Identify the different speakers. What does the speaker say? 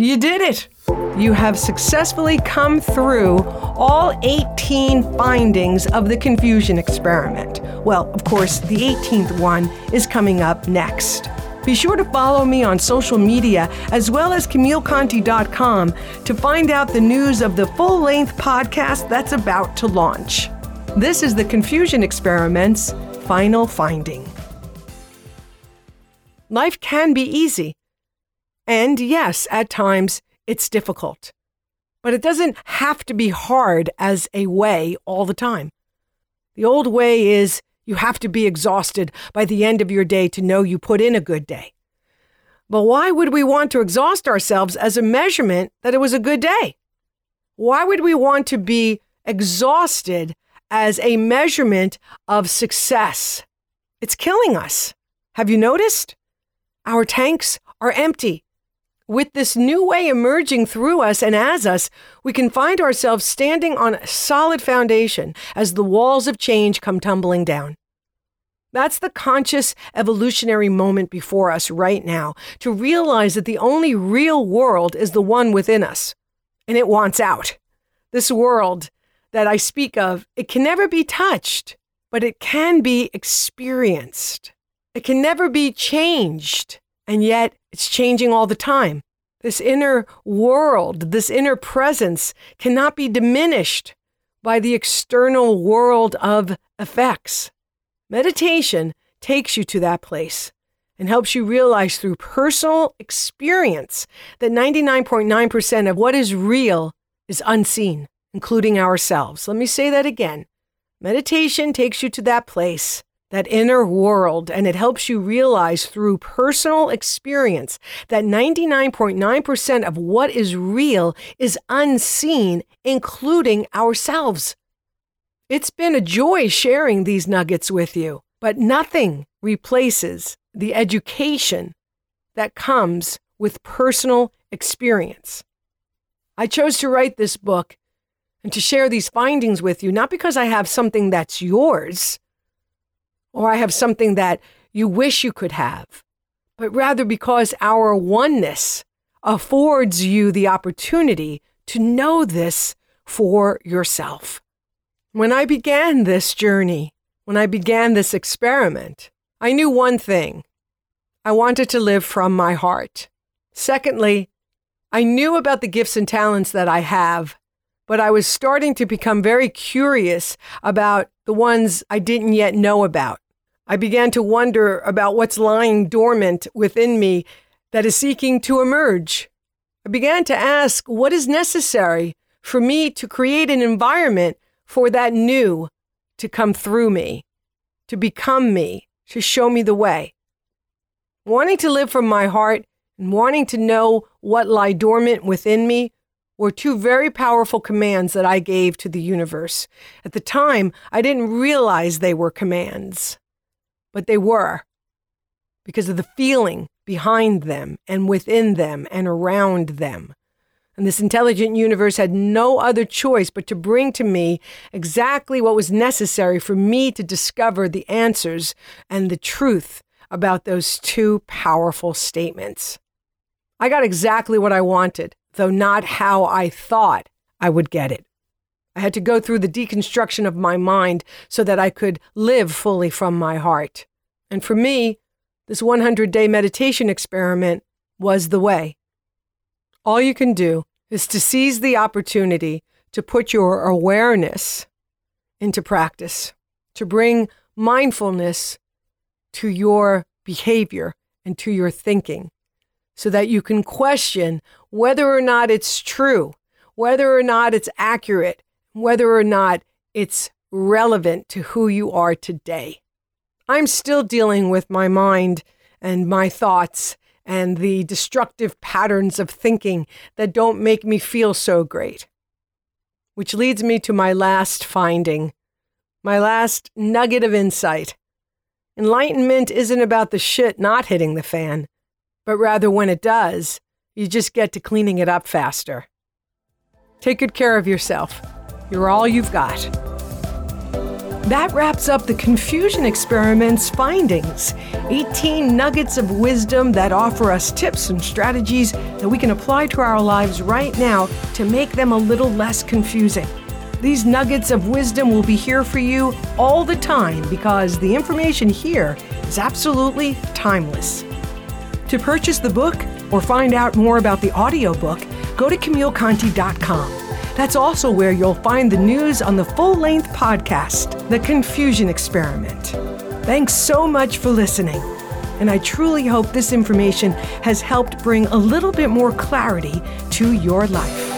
Speaker 1: You did it! You have successfully come through all 18 findings of the confusion experiment. Well, of course, the 18th one is coming up next. Be sure to follow me on social media as well as CamilleConti.com to find out the news of the full length podcast that's about to launch. This is the Confusion Experiment's final finding. Life can be easy. And yes, at times it's difficult. But it doesn't have to be hard as a way all the time. The old way is you have to be exhausted by the end of your day to know you put in a good day. But why would we want to exhaust ourselves as a measurement that it was a good day? Why would we want to be exhausted as a measurement of success? It's killing us. Have you noticed? Our tanks are empty. With this new way emerging through us and as us, we can find ourselves standing on a solid foundation as the walls of change come tumbling down. That's the conscious evolutionary moment before us right now to realize that the only real world is the one within us, and it wants out. This world that I speak of, it can never be touched, but it can be experienced. It can never be changed, and yet it's changing all the time. This inner world, this inner presence cannot be diminished by the external world of effects. Meditation takes you to that place and helps you realize through personal experience that 99.9% of what is real is unseen, including ourselves. Let me say that again. Meditation takes you to that place that inner world, and it helps you realize through personal experience that 99.9% of what is real is unseen, including ourselves. It's been a joy sharing these nuggets with you, but nothing replaces the education that comes with personal experience. I chose to write this book and to share these findings with you, not because I have something that's yours or I have something that you wish you could have, but rather because our oneness affords you the opportunity to know this for yourself. When I began this journey, when I began this experiment, I knew one thing I wanted to live from my heart. Secondly, I knew about the gifts and talents that I have, but I was starting to become very curious about the ones I didn't yet know about. I began to wonder about what's lying dormant within me that is seeking to emerge. I began to ask what is necessary for me to create an environment for that new to come through me, to become me, to show me the way. Wanting to live from my heart and wanting to know what lie dormant within me were two very powerful commands that I gave to the universe. At the time, I didn't realize they were commands, but they were because of the feeling behind them and within them and around them. And this intelligent universe had no other choice but to bring to me exactly what was necessary for me to discover the answers and the truth about those two powerful statements. I got exactly what I wanted though not how I thought I would get it. I had to go through the deconstruction of my mind so that I could live fully from my heart. And for me, this 100 day meditation experiment was the way. All you can do is to seize the opportunity to put your awareness into practice, to bring mindfulness to your behavior and to your thinking so that you can question whether or not it's true, whether or not it's accurate, whether or not it's relevant to who you are today. I'm still dealing with my mind and my thoughts and the destructive patterns of thinking that don't make me feel so great. Which leads me to my last finding, my last nugget of insight. Enlightenment isn't about the shit not hitting the fan but rather when it does, you just get to cleaning it up faster. Take good care of yourself. You're all you've got. That wraps up the Confusion Experiment's findings 18 nuggets of wisdom that offer us tips and strategies that we can apply to our lives right now to make them a little less confusing. These nuggets of wisdom will be here for you all the time because the information here is absolutely timeless. To purchase the book or find out more about the audiobook, go to CamilleConti.com. That's also where you'll find the news on the full length podcast, The Confusion Experiment. Thanks so much for listening. And I truly hope this information has helped bring a little bit more clarity to your life.